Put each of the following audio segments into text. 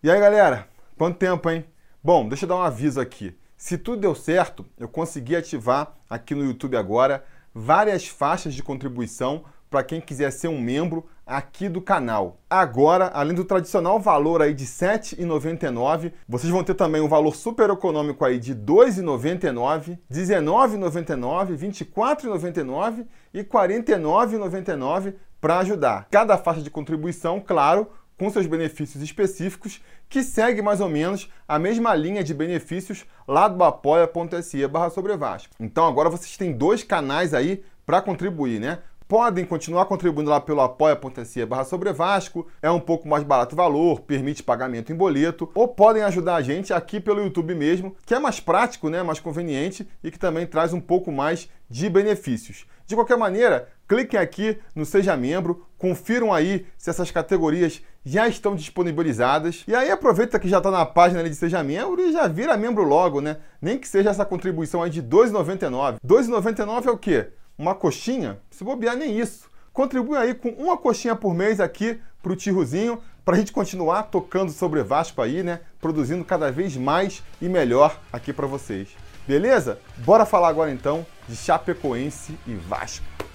E aí, galera? Quanto tempo, hein? Bom, deixa eu dar um aviso aqui. Se tudo deu certo, eu consegui ativar aqui no YouTube agora várias faixas de contribuição para quem quiser ser um membro aqui do canal. Agora, além do tradicional valor aí de R$ 7,99, vocês vão ter também um valor super econômico aí de R$ 2,99, R$ 19,99, R$ 24,99 e R$ 49,99 para ajudar. Cada faixa de contribuição, claro, com seus benefícios específicos, que segue mais ou menos a mesma linha de benefícios lá do apoia.se barra sobre Vasco. Então agora vocês têm dois canais aí para contribuir, né? Podem continuar contribuindo lá pelo apoia.se barra sobre Vasco, é um pouco mais barato o valor, permite pagamento em boleto, ou podem ajudar a gente aqui pelo YouTube mesmo, que é mais prático, né, mais conveniente e que também traz um pouco mais de benefícios. De qualquer maneira, cliquem aqui no Seja Membro, confiram aí se essas categorias já estão disponibilizadas. E aí aproveita que já está na página de Seja Membro e já vira membro logo, né? Nem que seja essa contribuição aí de R$ 2,99. R$ 2,99 é o quê? uma coxinha, se bobear nem isso. Contribui aí com uma coxinha por mês aqui para o Tirrozinho, para a gente continuar tocando sobre Vasco aí, né? Produzindo cada vez mais e melhor aqui para vocês. Beleza? Bora falar agora então de Chapecoense e Vasco.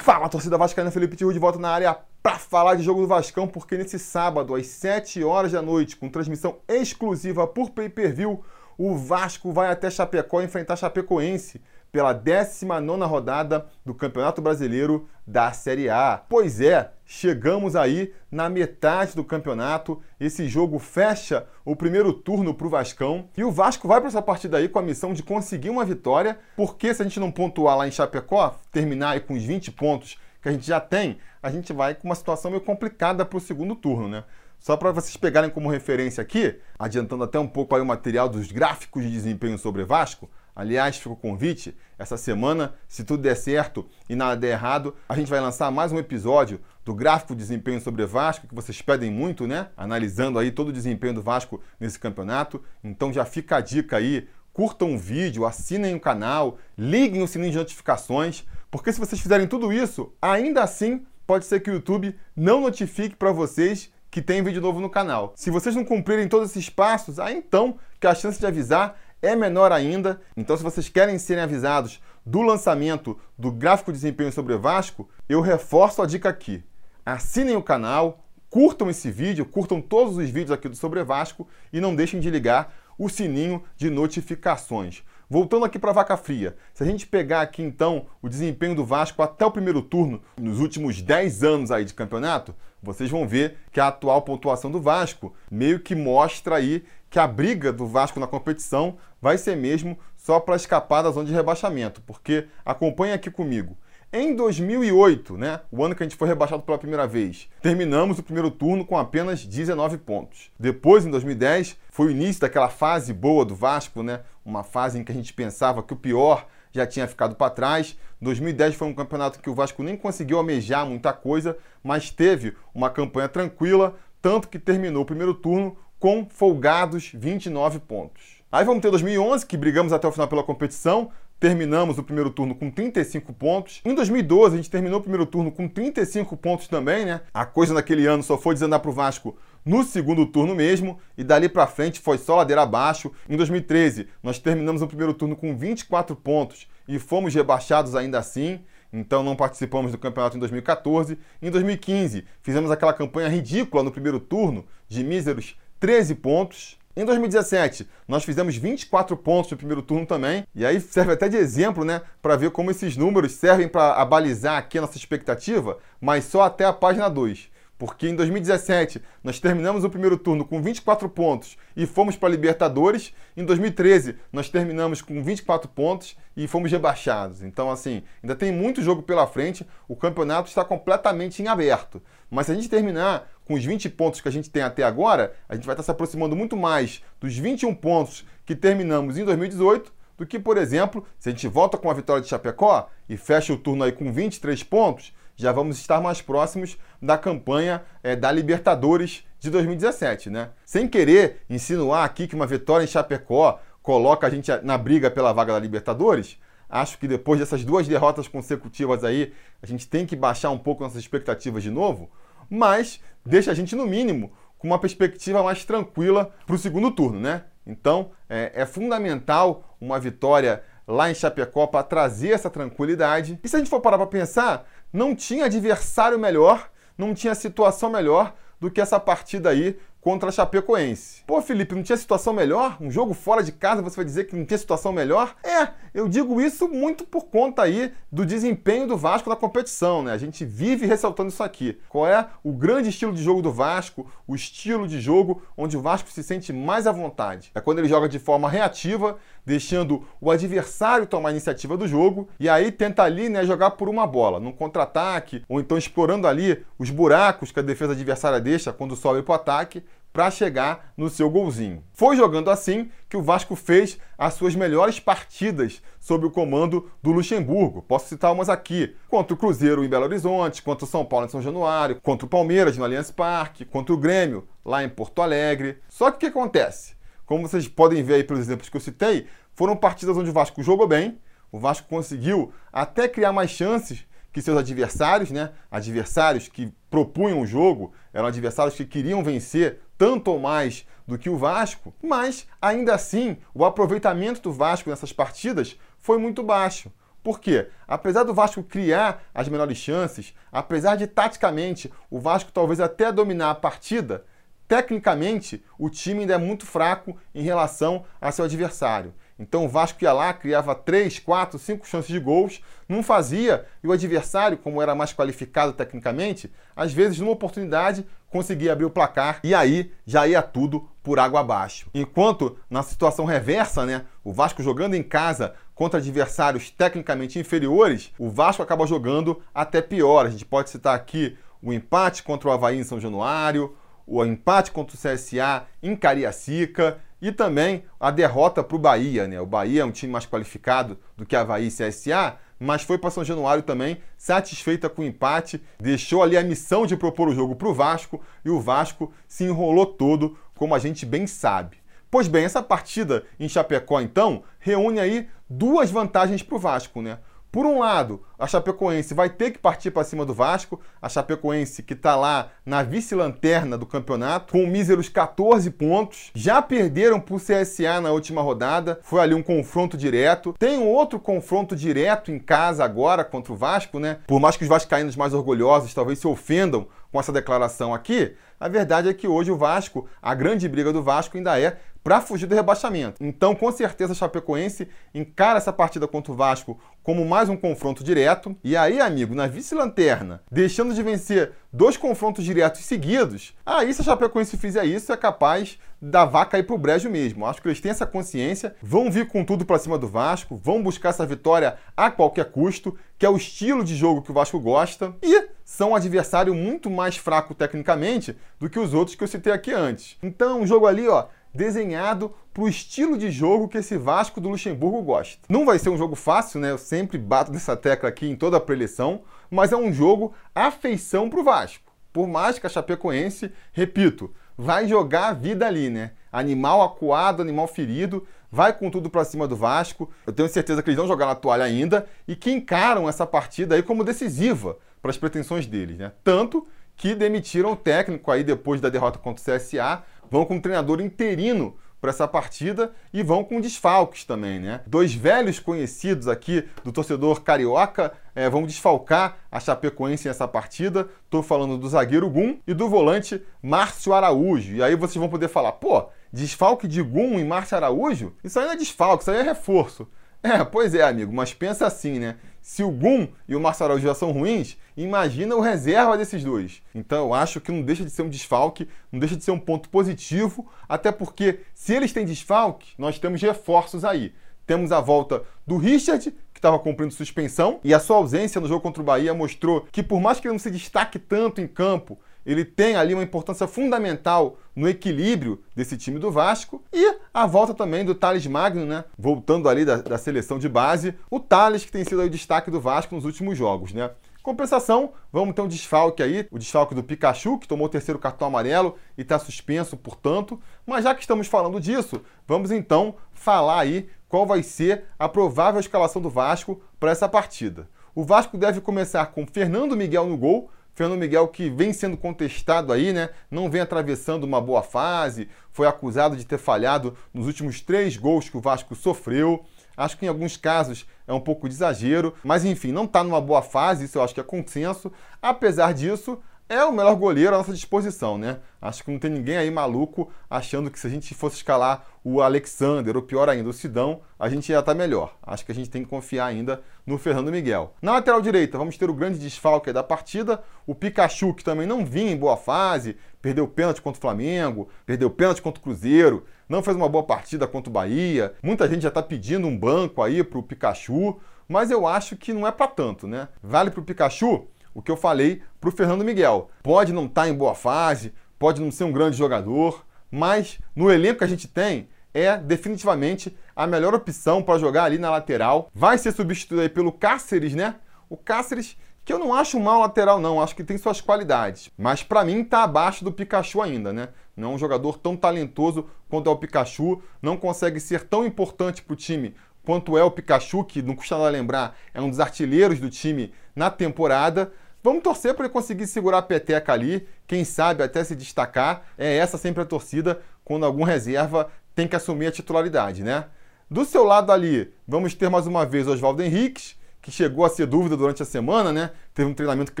Fala, torcida vascaína, Felipe Tiru de volta na área para falar de jogo do Vascão, porque nesse sábado, às 7 horas da noite, com transmissão exclusiva por pay-per-view, o Vasco vai até Chapecó enfrentar Chapecoense pela 19 rodada do Campeonato Brasileiro da Série A. Pois é, chegamos aí na metade do campeonato. Esse jogo fecha o primeiro turno para o Vascão. E o Vasco vai para essa partida aí com a missão de conseguir uma vitória, porque se a gente não pontuar lá em Chapecó, terminar aí com os 20 pontos que a gente já tem, a gente vai com uma situação meio complicada para o segundo turno, né? Só para vocês pegarem como referência aqui, adiantando até um pouco aí o material dos gráficos de desempenho sobre Vasco, Aliás, fica o convite, essa semana, se tudo der certo e nada der errado, a gente vai lançar mais um episódio do gráfico de desempenho sobre Vasco, que vocês pedem muito, né? Analisando aí todo o desempenho do Vasco nesse campeonato. Então já fica a dica aí, curtam o vídeo, assinem o canal, liguem o sininho de notificações, porque se vocês fizerem tudo isso, ainda assim pode ser que o YouTube não notifique para vocês que tem vídeo novo no canal. Se vocês não cumprirem todos esses passos, aí então que a chance de avisar é menor ainda. Então, se vocês querem serem avisados do lançamento do gráfico de desempenho sobre Vasco, eu reforço a dica aqui. Assinem o canal, curtam esse vídeo, curtam todos os vídeos aqui do Sobre Vasco e não deixem de ligar o sininho de notificações. Voltando aqui para a vaca fria, se a gente pegar aqui então o desempenho do Vasco até o primeiro turno, nos últimos 10 anos aí de campeonato, vocês vão ver que a atual pontuação do Vasco meio que mostra aí que a briga do Vasco na competição vai ser mesmo só para escapar da zona de rebaixamento, porque acompanha aqui comigo. Em 2008, né, o ano que a gente foi rebaixado pela primeira vez, terminamos o primeiro turno com apenas 19 pontos. Depois, em 2010, foi o início daquela fase boa do Vasco, né, uma fase em que a gente pensava que o pior já tinha ficado para trás. 2010 foi um campeonato que o Vasco nem conseguiu almejar muita coisa, mas teve uma campanha tranquila, tanto que terminou o primeiro turno com folgados 29 pontos. Aí vamos ter 2011, que brigamos até o final pela competição, terminamos o primeiro turno com 35 pontos. Em 2012, a gente terminou o primeiro turno com 35 pontos também, né? A coisa naquele ano só foi desandar para o Vasco no segundo turno mesmo, e dali para frente foi só ladeira abaixo. Em 2013, nós terminamos o primeiro turno com 24 pontos e fomos rebaixados ainda assim então não participamos do campeonato em 2014. Em 2015, fizemos aquela campanha ridícula no primeiro turno, de míseros 13 pontos. Em 2017, nós fizemos 24 pontos no primeiro turno também, e aí serve até de exemplo, né, para ver como esses números servem para abalizar aqui a nossa expectativa, mas só até a página 2. Porque em 2017 nós terminamos o primeiro turno com 24 pontos e fomos para a Libertadores. Em 2013 nós terminamos com 24 pontos e fomos rebaixados. Então, assim, ainda tem muito jogo pela frente. O campeonato está completamente em aberto. Mas se a gente terminar com os 20 pontos que a gente tem até agora, a gente vai estar se aproximando muito mais dos 21 pontos que terminamos em 2018 do que, por exemplo, se a gente volta com a vitória de Chapecó e fecha o turno aí com 23 pontos já vamos estar mais próximos da campanha é, da Libertadores de 2017, né? Sem querer insinuar aqui que uma vitória em Chapecó coloca a gente na briga pela vaga da Libertadores, Acho que depois dessas duas derrotas consecutivas aí, a gente tem que baixar um pouco nossas expectativas de novo, mas deixa a gente, no mínimo, com uma perspectiva mais tranquila para o segundo turno, né? Então, é, é fundamental uma vitória lá em Chapecó para trazer essa tranquilidade. E se a gente for parar para pensar, não tinha adversário melhor, não tinha situação melhor do que essa partida aí contra a Chapecoense. Pô, Felipe, não tinha situação melhor? Um jogo fora de casa, você vai dizer que não tinha situação melhor? É, eu digo isso muito por conta aí do desempenho do Vasco na competição, né? A gente vive ressaltando isso aqui. Qual é o grande estilo de jogo do Vasco, o estilo de jogo onde o Vasco se sente mais à vontade? É quando ele joga de forma reativa, deixando o adversário tomar a iniciativa do jogo e aí tenta ali, né, jogar por uma bola, num contra-ataque, ou então explorando ali os buracos que a defesa adversária deixa quando sobe para o ataque para chegar no seu golzinho. Foi jogando assim que o Vasco fez as suas melhores partidas sob o comando do Luxemburgo. Posso citar umas aqui: contra o Cruzeiro em Belo Horizonte, contra o São Paulo em São Januário, contra o Palmeiras no Allianz Parque, contra o Grêmio lá em Porto Alegre. Só que o que acontece? Como vocês podem ver aí pelos exemplos que eu citei, foram partidas onde o Vasco jogou bem, o Vasco conseguiu até criar mais chances que seus adversários, né? Adversários que propunham o jogo, eram adversários que queriam vencer tanto ou mais do que o Vasco, mas ainda assim o aproveitamento do Vasco nessas partidas foi muito baixo. Por quê? Apesar do Vasco criar as menores chances, apesar de taticamente o Vasco talvez até dominar a partida, tecnicamente o time ainda é muito fraco em relação a seu adversário. Então o Vasco ia lá, criava 3, 4, 5 chances de gols, não fazia, e o adversário, como era mais qualificado tecnicamente, às vezes numa oportunidade conseguia abrir o placar e aí já ia tudo por água abaixo. Enquanto na situação reversa, né, o Vasco jogando em casa contra adversários tecnicamente inferiores, o Vasco acaba jogando até pior. A gente pode citar aqui o empate contra o Havaí em São Januário, o empate contra o CSA em Cariacica e também a derrota para o Bahia. Né? O Bahia é um time mais qualificado do que Havaí e CSA, mas foi para São Januário também, satisfeita com o empate, deixou ali a missão de propor o jogo para o Vasco e o Vasco se enrolou todo, como a gente bem sabe. Pois bem, essa partida em Chapecó, então, reúne aí duas vantagens para o Vasco, né? Por um lado, a Chapecoense vai ter que partir para cima do Vasco, a Chapecoense que está lá na vice-lanterna do campeonato, com míseros 14 pontos. Já perderam para o CSA na última rodada, foi ali um confronto direto. Tem outro confronto direto em casa agora contra o Vasco, né? Por mais que os vascaínos mais orgulhosos talvez se ofendam com essa declaração aqui, a verdade é que hoje o Vasco, a grande briga do Vasco ainda é para fugir do rebaixamento. Então, com certeza, a Chapecoense encara essa partida contra o Vasco como mais um confronto direto. E aí, amigo, na vice-lanterna, deixando de vencer dois confrontos diretos seguidos, aí se a Chapecoense fizer isso, é capaz da vaca ir pro brejo mesmo. Acho que eles têm essa consciência, vão vir com tudo para cima do Vasco, vão buscar essa vitória a qualquer custo, que é o estilo de jogo que o Vasco gosta, e são um adversário muito mais fraco tecnicamente do que os outros que eu citei aqui antes. Então, um jogo ali, ó, desenhado para o estilo de jogo que esse Vasco do Luxemburgo gosta. Não vai ser um jogo fácil, né? Eu sempre bato nessa tecla aqui em toda a preleção, mas é um jogo afeição para o Vasco. Por mais que a Chapecoense, repito, vai jogar a vida ali, né? Animal acuado, animal ferido, vai com tudo para cima do Vasco. Eu tenho certeza que eles vão jogar na toalha ainda e que encaram essa partida aí como decisiva para as pretensões deles, né? Tanto que demitiram o técnico aí depois da derrota contra o CSA, vão com um treinador interino para essa partida e vão com desfalques também, né? Dois velhos conhecidos aqui do torcedor carioca é, vão desfalcar a Chapecoense nessa partida. Estou falando do zagueiro Gum e do volante Márcio Araújo. E aí vocês vão poder falar, pô, desfalque de Gum e Márcio Araújo? Isso aí não é desfalque, isso aí é reforço. É, pois é, amigo, mas pensa assim, né? Se o Gum e o Araújo já são ruins, imagina o reserva desses dois. Então eu acho que não deixa de ser um desfalque, não deixa de ser um ponto positivo, até porque se eles têm desfalque, nós temos reforços aí. Temos a volta do Richard, que estava cumprindo suspensão, e a sua ausência no jogo contra o Bahia mostrou que, por mais que ele não se destaque tanto em campo, ele tem ali uma importância fundamental no equilíbrio desse time do Vasco. E a volta também do Thales Magno, né? Voltando ali da, da seleção de base. O Thales, que tem sido o destaque do Vasco nos últimos jogos, né? Compensação, vamos ter um desfalque aí, o desfalque do Pikachu, que tomou o terceiro cartão amarelo e está suspenso, portanto. Mas já que estamos falando disso, vamos então falar aí qual vai ser a provável escalação do Vasco para essa partida. O Vasco deve começar com Fernando Miguel no gol, Fernando Miguel que vem sendo contestado aí, né? Não vem atravessando uma boa fase, foi acusado de ter falhado nos últimos três gols que o Vasco sofreu. Acho que em alguns casos é um pouco de exagero, mas enfim, não está numa boa fase, isso eu acho que é consenso. Apesar disso, é o melhor goleiro à nossa disposição, né? Acho que não tem ninguém aí maluco achando que se a gente fosse escalar o Alexander, ou pior ainda, o Sidão, a gente ia estar tá melhor. Acho que a gente tem que confiar ainda no Fernando Miguel. Na lateral direita, vamos ter o grande desfalque da partida, o Pikachu, que também não vinha em boa fase, perdeu pênalti contra o Flamengo, perdeu pênalti contra o Cruzeiro, não fez uma boa partida contra o Bahia. Muita gente já está pedindo um banco aí para o Pikachu, mas eu acho que não é para tanto, né? Vale para o Pikachu o que eu falei para o Fernando Miguel. Pode não estar tá em boa fase, pode não ser um grande jogador, mas no elenco que a gente tem, é definitivamente a melhor opção para jogar ali na lateral. Vai ser substituído aí pelo Cáceres, né? O Cáceres, que eu não acho um mau lateral, não, acho que tem suas qualidades. Mas para mim está abaixo do Pikachu ainda, né? Não é um jogador tão talentoso quanto é o Pikachu, não consegue ser tão importante para o time quanto é o Pikachu, que não custa nada lembrar, é um dos artilheiros do time na temporada. Vamos torcer para ele conseguir segurar a peteca ali, quem sabe até se destacar. É essa sempre a torcida quando algum reserva tem que assumir a titularidade, né? Do seu lado ali, vamos ter mais uma vez Oswaldo Henriques, que chegou a ser dúvida durante a semana, né? Teve um treinamento que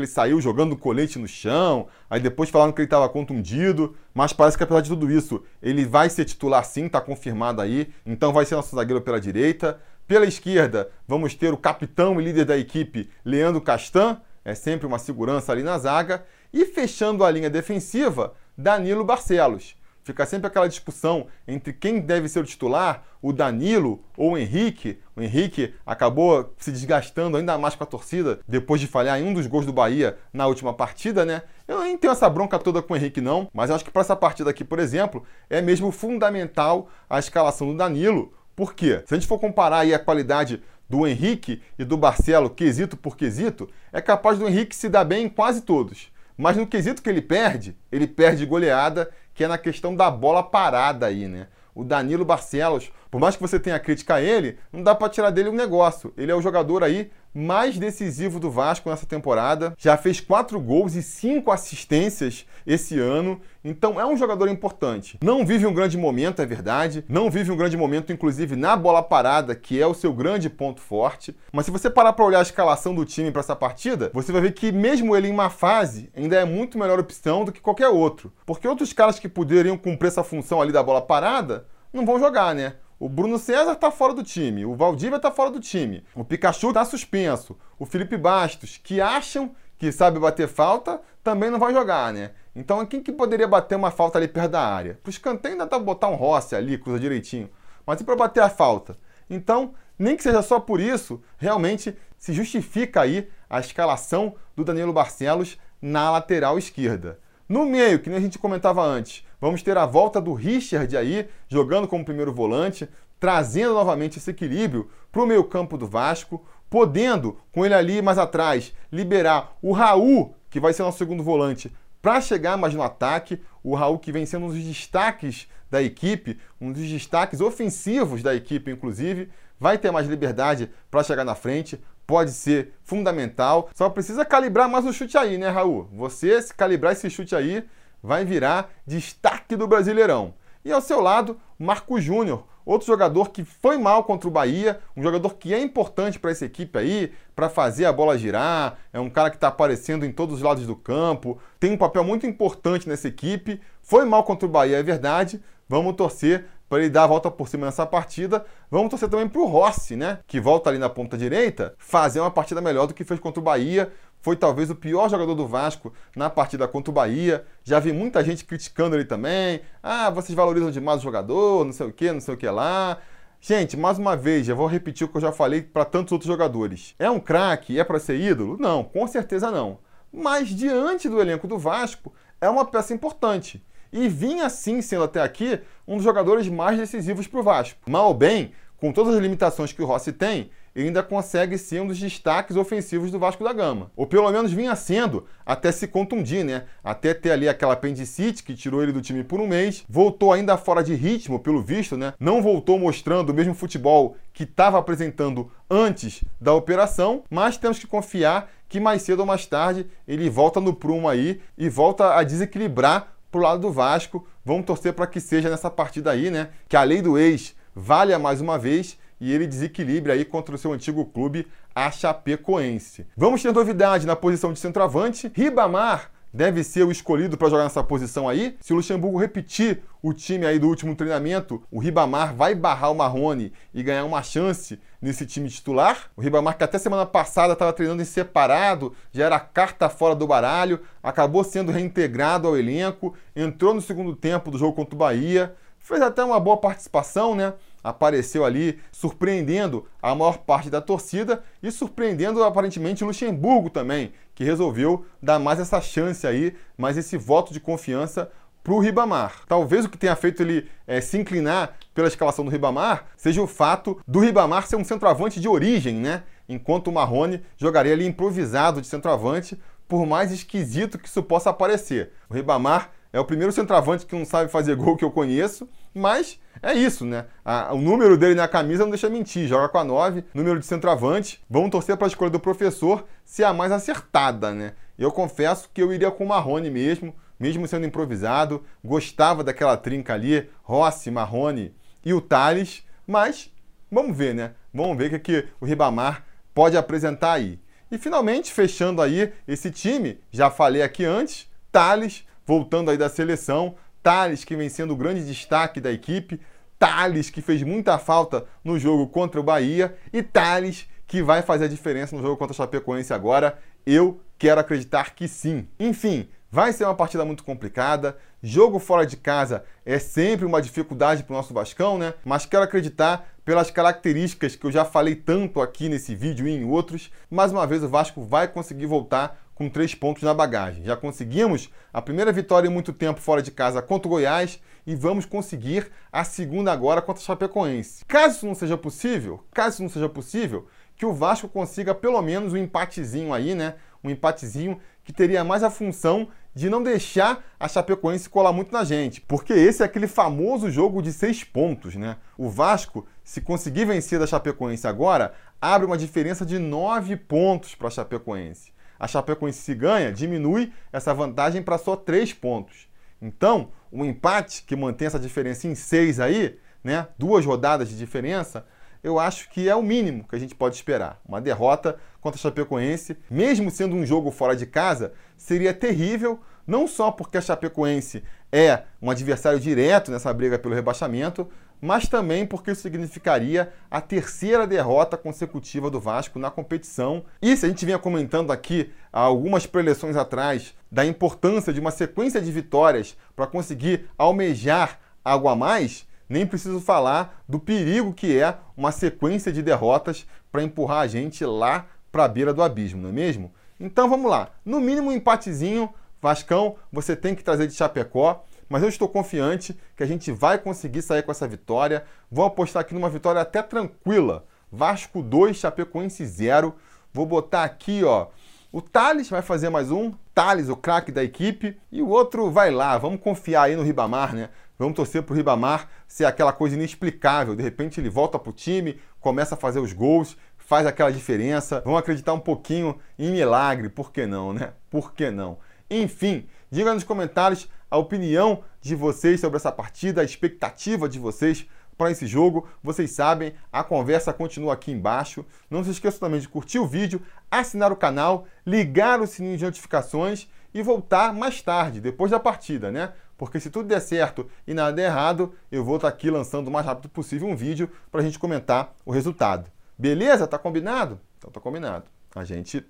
ele saiu jogando colete no chão, aí depois falaram que ele estava contundido, mas parece que apesar de tudo isso, ele vai ser titular sim, está confirmado aí, então vai ser nosso zagueiro pela direita. Pela esquerda, vamos ter o capitão e líder da equipe, Leandro Castan, é sempre uma segurança ali na zaga. E fechando a linha defensiva, Danilo Barcelos. Fica sempre aquela discussão entre quem deve ser o titular, o Danilo ou o Henrique. O Henrique acabou se desgastando ainda mais com a torcida depois de falhar em um dos gols do Bahia na última partida, né? Eu nem tenho essa bronca toda com o Henrique, não, mas acho que para essa partida aqui, por exemplo, é mesmo fundamental a escalação do Danilo. Por quê? Se a gente for comparar aí a qualidade do Henrique e do Barcelo, quesito por quesito, é capaz do Henrique se dar bem em quase todos. Mas no quesito que ele perde, ele perde goleada, que é na questão da bola parada aí, né? O Danilo Barcelos, por mais que você tenha crítica a ele, não dá para tirar dele um negócio. Ele é o jogador aí mais decisivo do Vasco nessa temporada. Já fez quatro gols e cinco assistências esse ano. Então é um jogador importante. Não vive um grande momento, é verdade. Não vive um grande momento, inclusive na bola parada, que é o seu grande ponto forte. Mas se você parar para olhar a escalação do time para essa partida, você vai ver que mesmo ele em uma fase, ainda é muito melhor opção do que qualquer outro. Porque outros caras que poderiam cumprir essa função ali da bola parada não vão jogar, né? O Bruno César está fora do time, o Valdívia está fora do time, o Pikachu está suspenso, o Felipe Bastos, que acham que sabe bater falta, também não vai jogar, né? Então quem que poderia bater uma falta ali perto da área? Para os canteiros ainda dá botar um Rossi ali, cruza direitinho. Mas e para bater a falta? Então, nem que seja só por isso, realmente se justifica aí a escalação do Danilo Barcelos na lateral esquerda. No meio, que nem a gente comentava antes, vamos ter a volta do Richard aí, jogando como primeiro volante, trazendo novamente esse equilíbrio para o meio campo do Vasco, podendo, com ele ali mais atrás, liberar o Raul, que vai ser nosso segundo volante, para chegar mais no ataque. O Raul que vem sendo um dos destaques da equipe, um dos destaques ofensivos da equipe, inclusive, vai ter mais liberdade para chegar na frente, pode ser fundamental. Só precisa calibrar mais o chute aí, né, Raul? Você, se calibrar esse chute aí, vai virar destaque do Brasileirão. E ao seu lado, Marco Júnior, outro jogador que foi mal contra o Bahia, um jogador que é importante para essa equipe aí, para fazer a bola girar, é um cara que está aparecendo em todos os lados do campo, tem um papel muito importante nessa equipe. Foi mal contra o Bahia, é verdade. Vamos torcer para ele dar a volta por cima nessa partida. Vamos torcer também para o Rossi, né? Que volta ali na ponta direita, fazer uma partida melhor do que fez contra o Bahia. Foi talvez o pior jogador do Vasco na partida contra o Bahia. Já vi muita gente criticando ele também. Ah, vocês valorizam demais o jogador, não sei o que, não sei o que lá. Gente, mais uma vez, eu vou repetir o que eu já falei para tantos outros jogadores. É um craque? É para ser ídolo? Não, com certeza não. Mas diante do elenco do Vasco, é uma peça importante e vinha assim sendo até aqui um dos jogadores mais decisivos para o Vasco. Mal ou bem, com todas as limitações que o Rossi tem, ele ainda consegue ser um dos destaques ofensivos do Vasco da Gama. Ou pelo menos vinha sendo, até se contundir, né? Até ter ali aquela apendicite que tirou ele do time por um mês. Voltou ainda fora de ritmo, pelo visto, né? Não voltou mostrando o mesmo futebol que estava apresentando antes da operação, mas temos que confiar que mais cedo ou mais tarde ele volta no prumo aí e volta a desequilibrar pro lado do Vasco. Vamos torcer para que seja nessa partida aí, né? Que a lei do ex valha mais uma vez e ele desequilibre aí contra o seu antigo clube, a Chapecoense. Vamos ter novidade na posição de centroavante. Ribamar deve ser o escolhido para jogar nessa posição aí. Se o Luxemburgo repetir o time aí do último treinamento, o Ribamar vai barrar o Marrone e ganhar uma chance nesse time titular. O Ribamar, que até semana passada estava treinando em separado, já era carta fora do baralho, acabou sendo reintegrado ao elenco, entrou no segundo tempo do jogo contra o Bahia, fez até uma boa participação, né? Apareceu ali surpreendendo a maior parte da torcida e surpreendendo aparentemente o Luxemburgo também, que resolveu dar mais essa chance aí, mais esse voto de confiança para o Ribamar. Talvez o que tenha feito ele é, se inclinar pela escalação do Ribamar seja o fato do Ribamar ser um centroavante de origem, né? Enquanto o Marrone jogaria ali improvisado de centroavante, por mais esquisito que isso possa parecer. O Ribamar é o primeiro centroavante que não sabe fazer gol que eu conheço, mas é isso, né? A, o número dele na camisa não deixa mentir. Joga com a 9, número de centroavante. Vamos torcer para a escolha do professor ser a mais acertada, né? Eu confesso que eu iria com o Marrone mesmo, mesmo sendo improvisado. Gostava daquela trinca ali, Rossi, Marrone e o Thales. Mas vamos ver, né? Vamos ver o que, que o Ribamar pode apresentar aí. E finalmente, fechando aí esse time, já falei aqui antes, Thales, voltando aí da seleção, Thales, que vem sendo o grande destaque da equipe, Thales, que fez muita falta no jogo contra o Bahia, e Thales, que vai fazer a diferença no jogo contra a Chapecoense agora. Eu quero acreditar que sim. Enfim, vai ser uma partida muito complicada. Jogo fora de casa é sempre uma dificuldade para o nosso Vascão, né? Mas quero acreditar pelas características que eu já falei tanto aqui nesse vídeo e em outros. Mais uma vez, o Vasco vai conseguir voltar com três pontos na bagagem. Já conseguimos a primeira vitória em muito tempo fora de casa contra o Goiás e vamos conseguir a segunda agora contra o Chapecoense. Caso isso não seja possível, caso isso não seja possível, que o Vasco consiga pelo menos um empatezinho aí, né? Um empatezinho que teria mais a função de não deixar a Chapecoense colar muito na gente, porque esse é aquele famoso jogo de seis pontos, né? O Vasco, se conseguir vencer da Chapecoense agora, abre uma diferença de nove pontos para a Chapecoense a Chapecoense se ganha, diminui essa vantagem para só 3 pontos. Então, o um empate que mantém essa diferença em 6 aí, né, duas rodadas de diferença, eu acho que é o mínimo que a gente pode esperar. Uma derrota contra a Chapecoense, mesmo sendo um jogo fora de casa, seria terrível, não só porque a Chapecoense é um adversário direto nessa briga pelo rebaixamento, mas também porque isso significaria a terceira derrota consecutiva do Vasco na competição. E se a gente vinha comentando aqui há algumas preleções atrás da importância de uma sequência de vitórias para conseguir almejar algo a mais, nem preciso falar do perigo que é uma sequência de derrotas para empurrar a gente lá para a beira do abismo, não é mesmo? Então vamos lá, no mínimo um empatezinho, Vascão, você tem que trazer de Chapecó mas eu estou confiante que a gente vai conseguir sair com essa vitória. Vou apostar aqui numa vitória até tranquila. Vasco 2, Chapecoense 0. Vou botar aqui, ó. O Thales vai fazer mais um. Thales, o craque da equipe. E o outro vai lá. Vamos confiar aí no Ribamar, né? Vamos torcer pro Ribamar ser aquela coisa inexplicável. De repente ele volta pro time, começa a fazer os gols, faz aquela diferença. Vamos acreditar um pouquinho em milagre. Por que não, né? Por que não? Enfim, diga nos comentários a opinião de vocês sobre essa partida, a expectativa de vocês para esse jogo. Vocês sabem, a conversa continua aqui embaixo. Não se esqueça também de curtir o vídeo, assinar o canal, ligar o sininho de notificações e voltar mais tarde, depois da partida, né? Porque se tudo der certo e nada der errado, eu vou estar aqui lançando o mais rápido possível um vídeo para a gente comentar o resultado. Beleza? Tá combinado? Então tá combinado. A gente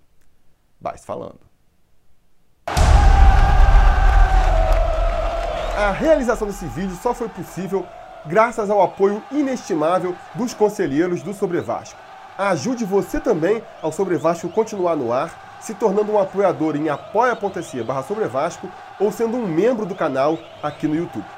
vai se falando. A realização desse vídeo só foi possível graças ao apoio inestimável dos conselheiros do Sobre Vasco. Ajude você também ao Sobre Vasco continuar no ar, se tornando um apoiador em apoia.se barra Sobre Vasco ou sendo um membro do canal aqui no YouTube.